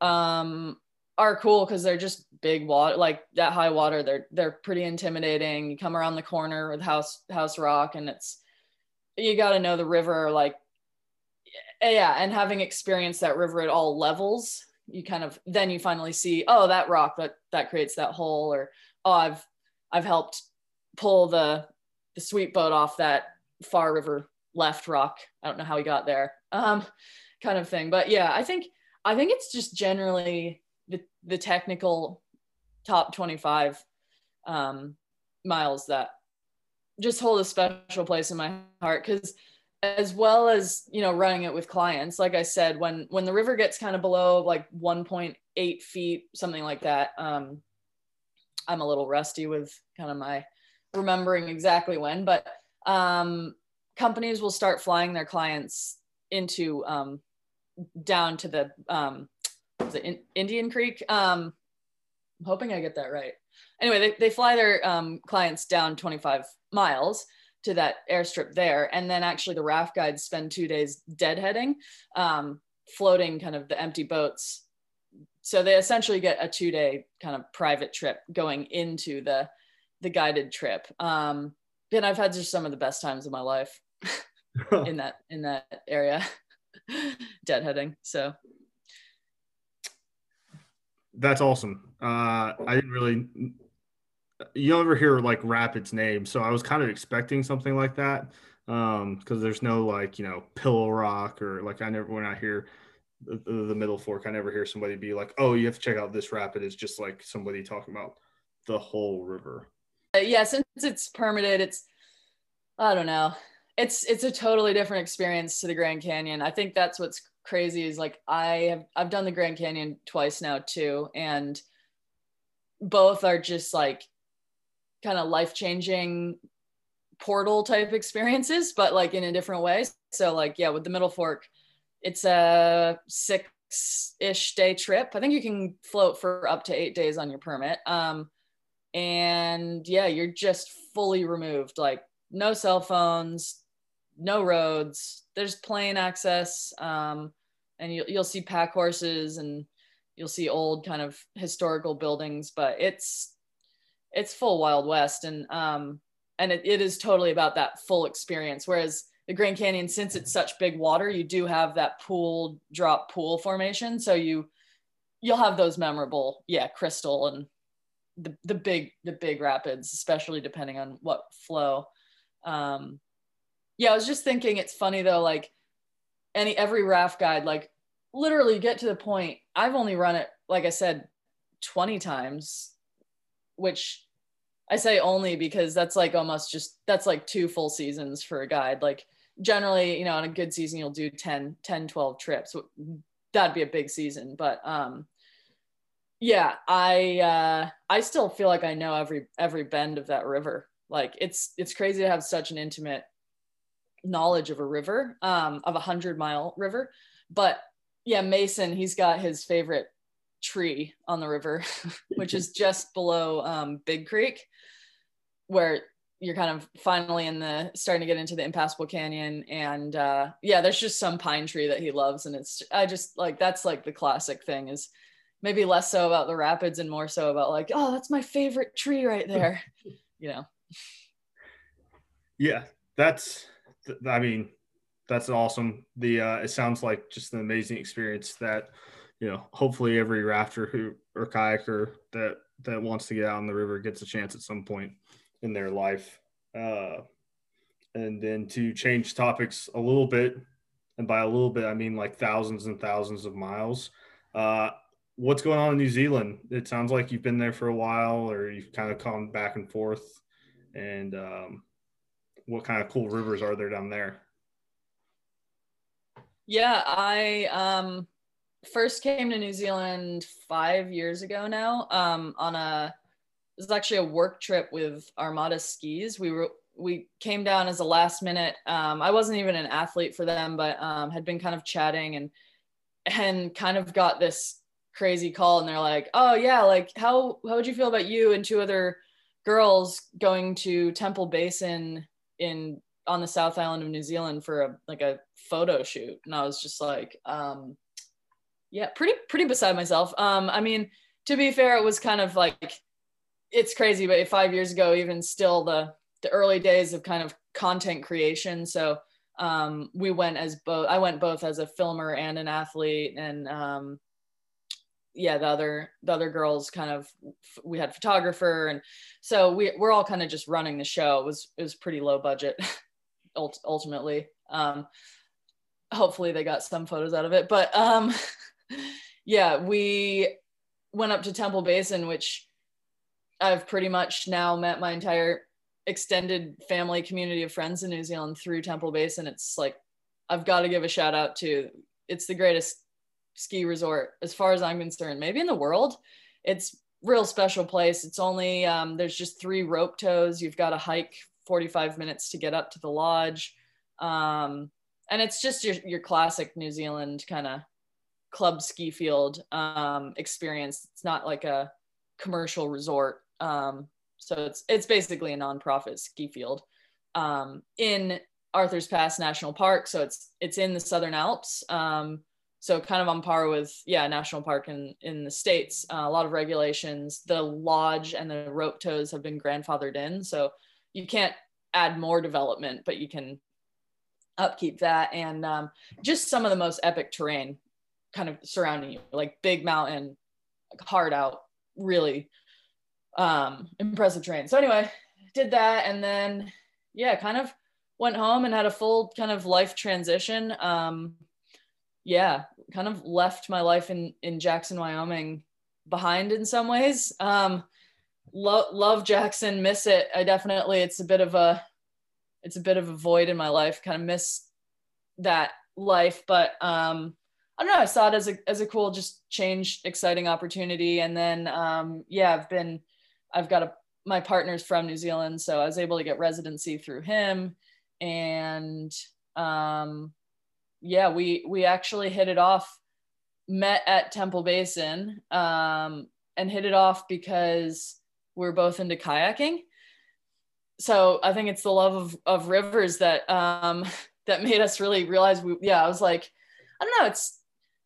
um are cool because they're just big water like that high water they're they're pretty intimidating. You come around the corner with house house rock and it's you got to know the river like yeah and having experienced that river at all levels you kind of then you finally see oh that rock that that creates that hole or oh i've i've helped pull the the sweep boat off that far river left rock. I don't know how he got there um kind of thing. But yeah i think i think it's just generally the technical top 25 um, miles that just hold a special place in my heart. Because as well as you know running it with clients like i said when when the river gets kind of below like 1.8 feet something like that um i'm a little rusty with kind of my remembering exactly when but um companies will start flying their clients into um down to the um the In- Indian Creek. Um, I'm hoping I get that right. Anyway, they, they fly their um, clients down 25 miles to that airstrip there. And then actually the raft guides spend two days deadheading, um, floating kind of the empty boats. So they essentially get a two day kind of private trip going into the, the guided trip. Um, and I've had just some of the best times of my life in that, in that area, deadheading. So that's awesome. Uh, I didn't really. You ever hear like Rapid's name, so I was kind of expecting something like that because um, there's no like you know Pillow Rock or like I never when I hear the, the, Middle Fork, I never hear somebody be like, "Oh, you have to check out this rapid." It's just like somebody talking about the whole river. Uh, yeah, since it's permitted, it's I don't know. It's it's a totally different experience to the Grand Canyon. I think that's what's crazy is like I have I've done the Grand Canyon twice now too, and both are just like kind of life changing portal type experiences, but like in a different way. So like yeah, with the Middle Fork, it's a six ish day trip. I think you can float for up to eight days on your permit. Um, and yeah, you're just fully removed, like no cell phones, no roads. There's plane access, um, and you'll you'll see pack horses and you'll see old kind of historical buildings, but it's it's full Wild West, and um, and it, it is totally about that full experience. Whereas the Grand Canyon, since it's such big water, you do have that pool drop pool formation, so you you'll have those memorable, yeah, crystal and the the big the big rapids, especially depending on what flow. Um, yeah, I was just thinking it's funny though, like any every raft guide, like literally get to the point. I've only run it, like I said, 20 times, which I say only because that's like almost just that's like two full seasons for a guide. Like generally, you know, on a good season, you'll do 10, 10, 12 trips. That'd be a big season. But um yeah, I uh I still feel like I know every every bend of that river. Like it's it's crazy to have such an intimate knowledge of a river, um, of a hundred mile river. But yeah, Mason, he's got his favorite tree on the river, which is just below um, Big Creek, where you're kind of finally in the starting to get into the impassable canyon. And uh yeah there's just some pine tree that he loves. And it's i just like that's like the classic thing is maybe less so about the rapids and more so about like oh that's my favorite tree right there you know? Yeah that's I mean, that's awesome. The uh, it sounds like just an amazing experience that you know, hopefully every rafter who or kayaker that that wants to get out on the river gets a chance at some point in their life. Uh, and then to change topics a little bit, and by a little bit I mean like thousands and thousands of miles. Uh, what's going on in New Zealand? It sounds like you've been there for a while, or you've kind of come back and forth. And um, what kind of cool rivers are there down there? Yeah, I um, first came to New Zealand five years ago now um, on a it was actually a work trip with Armada Skis. We were we came down as a last minute. Um, I wasn't even an athlete for them, but um, had been kind of chatting and and kind of got this crazy call, and they're like, "Oh yeah, like how how would you feel about you and two other girls going to Temple Basin in on the South Island of New Zealand for a like a photo shoot?" And I was just like, um, "Yeah, pretty pretty beside myself." Um, I mean, to be fair, it was kind of like it's crazy, but five years ago, even still the the early days of kind of content creation. So um, we went as both. I went both as a filmer and an athlete, and um, yeah, the other the other girls kind of we had photographer, and so we we're all kind of just running the show. It was it was pretty low budget, ultimately. Um, hopefully, they got some photos out of it, but um, yeah, we went up to Temple Basin, which I've pretty much now met my entire extended family community of friends in New Zealand through Temple Basin. It's like I've got to give a shout out to it's the greatest ski resort as far as I'm concerned, maybe in the world. It's real special place. It's only um, there's just three rope tows. You've got to hike 45 minutes to get up to the lodge. Um, and it's just your, your classic New Zealand kind of club ski field um, experience. It's not like a commercial resort. Um, so it's it's basically a nonprofit ski field um, in Arthur's Pass National Park. So it's it's in the Southern Alps. Um, so kind of on par with yeah national park in in the states. Uh, a lot of regulations. The lodge and the rope tows have been grandfathered in, so you can't add more development, but you can upkeep that and um, just some of the most epic terrain kind of surrounding you, like big mountain, like hard out, really um, impressive train. So anyway, did that and then yeah, kind of went home and had a full kind of life transition. Um, yeah, kind of left my life in in Jackson, Wyoming behind in some ways. Um, lo- love Jackson, miss it. I definitely it's a bit of a it's a bit of a void in my life. Kind of miss that life, but um, I don't know. I saw it as a as a cool, just change, exciting opportunity. And then um, yeah, I've been I've got a my partner's from New Zealand, so I was able to get residency through him, and um, yeah, we we actually hit it off. Met at Temple Basin um, and hit it off because we're both into kayaking. So I think it's the love of, of rivers that um, that made us really realize we yeah I was like I don't know it's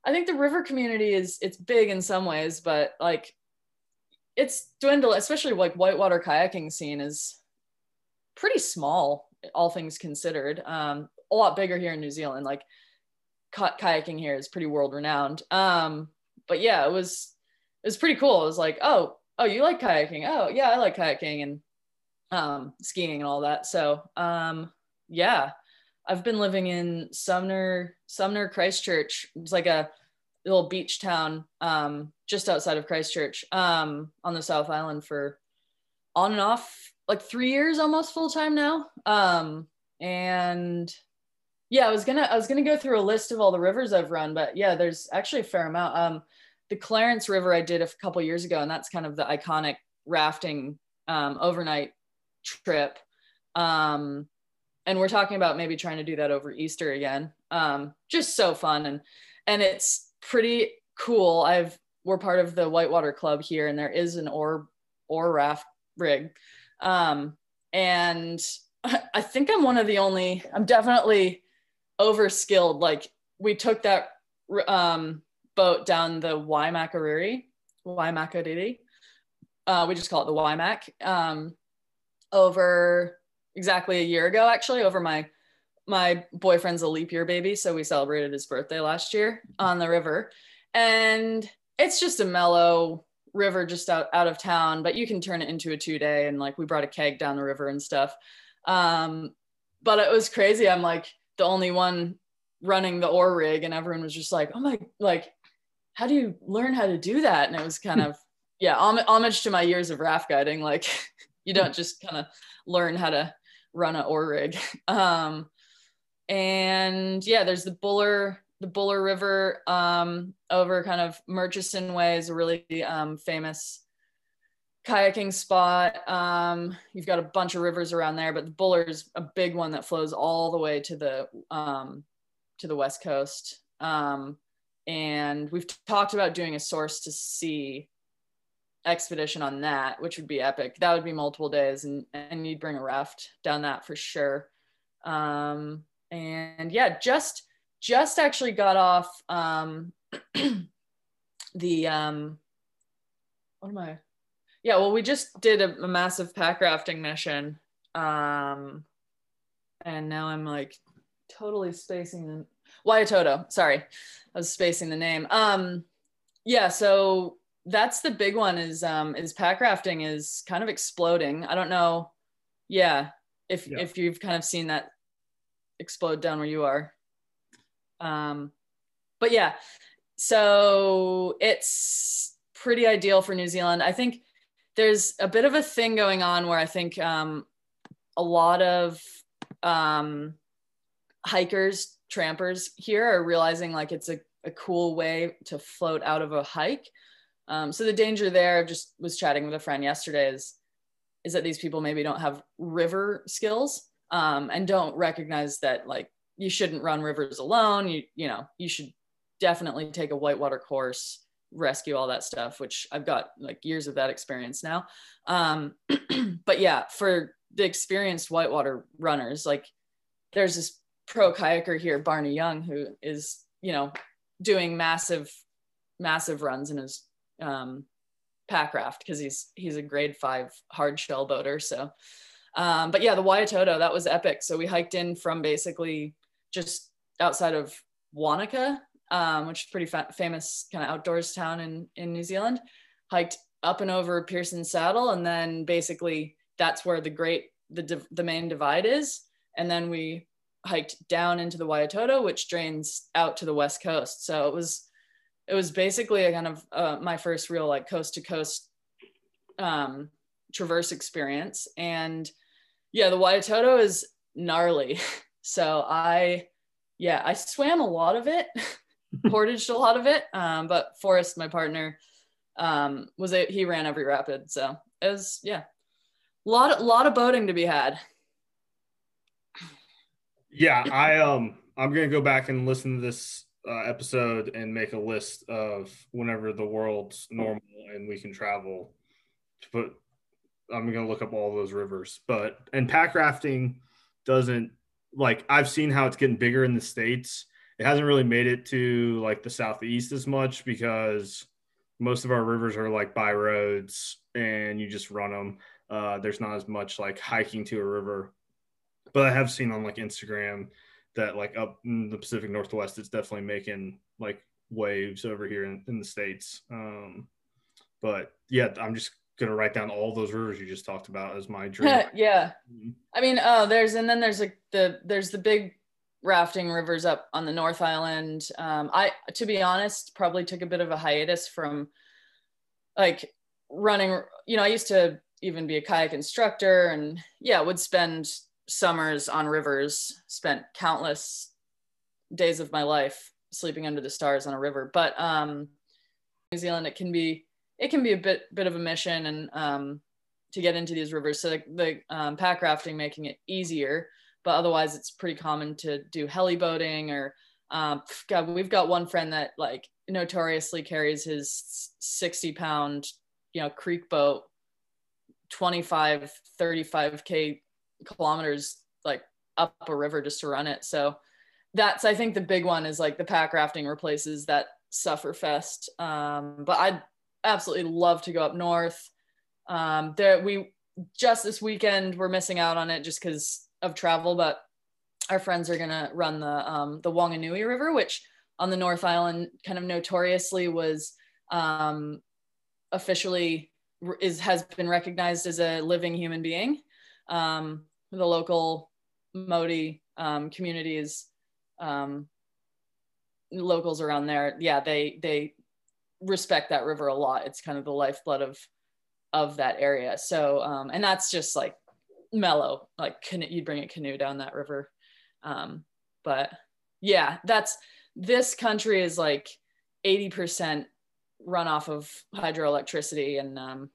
I think the river community is it's big in some ways but like it's dwindled, especially like whitewater kayaking scene is pretty small, all things considered. Um, a lot bigger here in New Zealand. Like kayaking here is pretty world renowned. Um, but yeah, it was it was pretty cool. It was like, oh, oh, you like kayaking? Oh, yeah, I like kayaking and um, skiing and all that. So um, yeah, I've been living in Sumner, Sumner Christchurch. It's like a little beach town um, just outside of Christchurch um, on the South Island for on and off like three years almost full time now. Um, and yeah, I was gonna I was gonna go through a list of all the rivers I've run, but yeah, there's actually a fair amount. Um, the Clarence River I did a couple years ago, and that's kind of the iconic rafting um, overnight trip. Um, and we're talking about maybe trying to do that over Easter again. Um, just so fun and and it's pretty cool. I've we're part of the Whitewater Club here, and there is an oar oar raft rig. Um, and I think I'm one of the only. I'm definitely over skilled. Like we took that um, boat down the Waimakariri, Waimakariri. Uh, we just call it the Waimak. Um, over exactly a year ago, actually, over my my boyfriend's a leap year baby, so we celebrated his birthday last year on the river. and it's just a mellow river just out, out of town, but you can turn it into a two day. And like we brought a keg down the river and stuff. Um, but it was crazy. I'm like the only one running the oar rig, and everyone was just like, oh my, like, how do you learn how to do that? And it was kind of, yeah, homage to my years of raft guiding. Like, you don't just kind of learn how to run an oar rig. Um, and yeah, there's the Buller the Buller River um, over kind of Murchison Way is a really um, famous kayaking spot. Um, you've got a bunch of rivers around there, but the Buller is a big one that flows all the way to the um, to the west coast. Um, and we've talked about doing a source to sea expedition on that, which would be epic. That would be multiple days, and and you'd bring a raft down that for sure. Um, and yeah, just just actually got off um, the um, what am I? Yeah, well, we just did a, a massive pack rafting mission, um, and now I'm like totally spacing the Waiatoto. Sorry, I was spacing the name. Um, yeah, so that's the big one. Is um, is pack rafting is kind of exploding. I don't know. Yeah, if yeah. if you've kind of seen that explode down where you are. Um, but yeah, so it's pretty ideal for New Zealand. I think there's a bit of a thing going on where I think um, a lot of um, hikers, trampers here are realizing like it's a, a cool way to float out of a hike. Um, so the danger there, just was chatting with a friend yesterday, is is that these people maybe don't have river skills um, and don't recognize that like you shouldn't run rivers alone. You you know you should definitely take a whitewater course, rescue all that stuff, which I've got like years of that experience now. Um, but yeah, for the experienced whitewater runners, like there's this pro kayaker here, Barney Young, who is you know doing massive massive runs in his um, pack raft because he's he's a grade five hard shell boater. So, um, but yeah, the Waiatoto that was epic. So we hiked in from basically just outside of Wanaka, um, which is pretty fa- famous kind of outdoors town in, in New Zealand, hiked up and over Pearson Saddle. And then basically that's where the great, the, the main divide is. And then we hiked down into the Waiatoto, which drains out to the West coast. So it was, it was basically a kind of uh, my first real like coast to coast um, traverse experience. And yeah, the Waiatoto is gnarly. So I, yeah, I swam a lot of it, portaged a lot of it. Um, but Forrest, my partner, um, was a, he ran every rapid. So it was, yeah, a lot, lot of boating to be had. Yeah, I um, I'm gonna go back and listen to this uh, episode and make a list of whenever the world's normal and we can travel. But I'm gonna look up all those rivers. But and pack rafting doesn't like I've seen how it's getting bigger in the states. It hasn't really made it to like the southeast as much because most of our rivers are like by roads and you just run them. Uh, there's not as much like hiking to a river, but I have seen on like Instagram that like up in the Pacific Northwest, it's definitely making like waves over here in, in the states. Um, but yeah, I'm just gonna write down all those rivers you just talked about as my dream. yeah, mm-hmm. I mean, oh, there's and then there's like the there's the big rafting rivers up on the North Island. Um, I, to be honest, probably took a bit of a hiatus from like running. You know, I used to even be a kayak instructor, and yeah, would spend summers on rivers. Spent countless days of my life sleeping under the stars on a river, but um, New Zealand, it can be it can be a bit bit of a mission and um, to get into these rivers. So the, the um, pack rafting making it easier, but otherwise it's pretty common to do heli boating or um, God, we've got one friend that like notoriously carries his 60 pound, you know, creek boat 25, 35 K kilometers like up a river just to run it. So that's, I think the big one is like the pack rafting replaces that sufferfest. Um, but I'd absolutely love to go up north. Um, there we just this weekend we're missing out on it just because of travel, but our friends are gonna run the um, the Wanganui River, which on the North Island kind of notoriously was um, officially is has been recognized as a living human being. Um, the local Māori um, communities, um, locals around there, yeah, they they respect that river a lot. It's kind of the lifeblood of of that area. So, um, and that's just like mellow, like canoe, you'd bring a canoe down that river. Um, but yeah, that's this country is like 80% run off of hydroelectricity and um,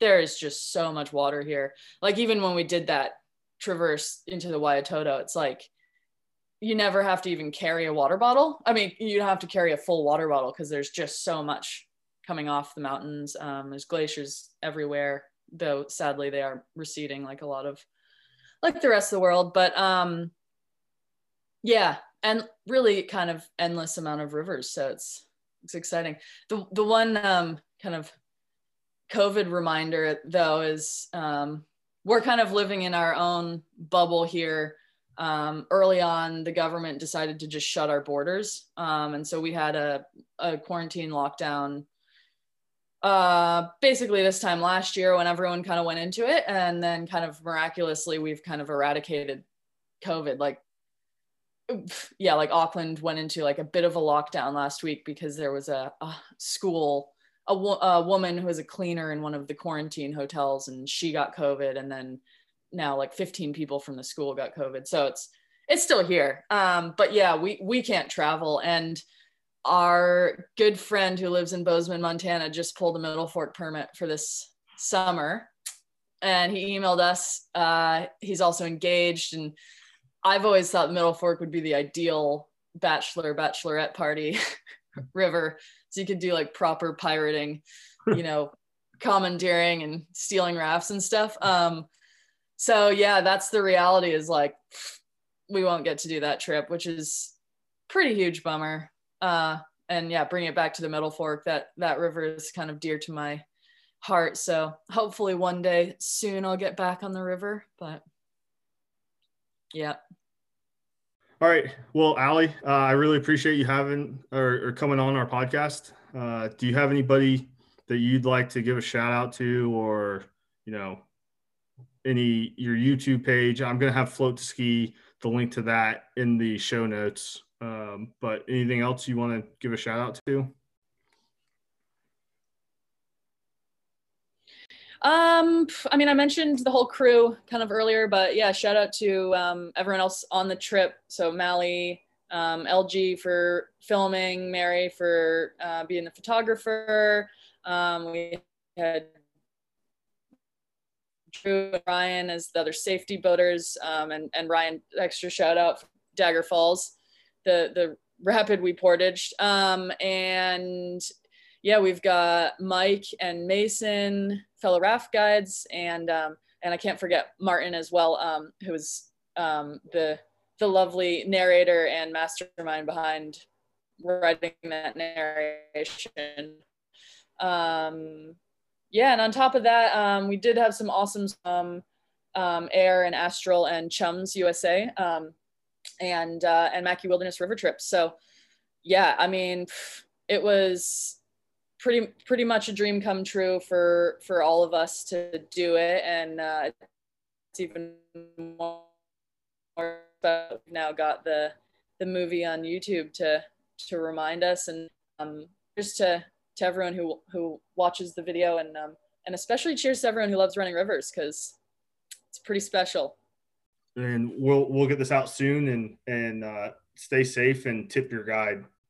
there is just so much water here. Like even when we did that traverse into the Waiatoto, it's like you never have to even carry a water bottle. I mean, you don't have to carry a full water bottle because there's just so much coming off the mountains. Um, there's glaciers everywhere, though sadly they are receding like a lot of like the rest of the world. But um, yeah, and really kind of endless amount of rivers. So it's it's exciting. The the one um, kind of COVID reminder though is um, we're kind of living in our own bubble here. Um, early on, the government decided to just shut our borders, um, and so we had a, a quarantine lockdown. Uh, basically, this time last year, when everyone kind of went into it, and then kind of miraculously, we've kind of eradicated COVID. Like yeah, like Auckland went into like a bit of a lockdown last week because there was a, a school, a, a, woman who was a cleaner in one of the quarantine hotels and she got COVID. And then now like 15 people from the school got COVID. So it's, it's still here. Um, but yeah, we, we can't travel. And our good friend who lives in Bozeman, Montana, just pulled a Middle Fork permit for this summer. And he emailed us. Uh, he's also engaged and I've always thought the Middle Fork would be the ideal bachelor bachelorette party river, so you could do like proper pirating, you know, commandeering and stealing rafts and stuff. Um, so yeah, that's the reality. Is like we won't get to do that trip, which is pretty huge bummer. Uh, and yeah, bring it back to the Middle Fork. That that river is kind of dear to my heart. So hopefully one day soon I'll get back on the river, but yeah. All right. Well, Allie, uh, I really appreciate you having or, or coming on our podcast. Uh, do you have anybody that you'd like to give a shout out to or, you know, any your YouTube page? I'm to have Float to Ski, the link to that in the show notes. Um, but anything else you want to give a shout out to? Um, I mean, I mentioned the whole crew kind of earlier, but yeah, shout out to um, everyone else on the trip. So Mally, um, LG for filming, Mary for uh, being the photographer. Um, we had Drew and Ryan as the other safety boaters, um, and and Ryan extra shout out Dagger Falls, the the rapid we portaged, um, and yeah, we've got Mike and Mason, fellow raft guides, and um, and I can't forget Martin as well, um, who's um, the the lovely narrator and mastermind behind writing that narration. Um, yeah, and on top of that, um, we did have some awesome um, um, AIRE and astral and chums USA um, and uh, and Mackay Wilderness River trips. So yeah, I mean, it was pretty pretty much a dream come true for for all of us to do it and uh, it's even more but now got the the movie on youtube to to remind us and um, just to to everyone who who watches the video and um, and especially cheers to everyone who loves running rivers because it's pretty special and we'll we'll get this out soon and and uh, stay safe and tip your guide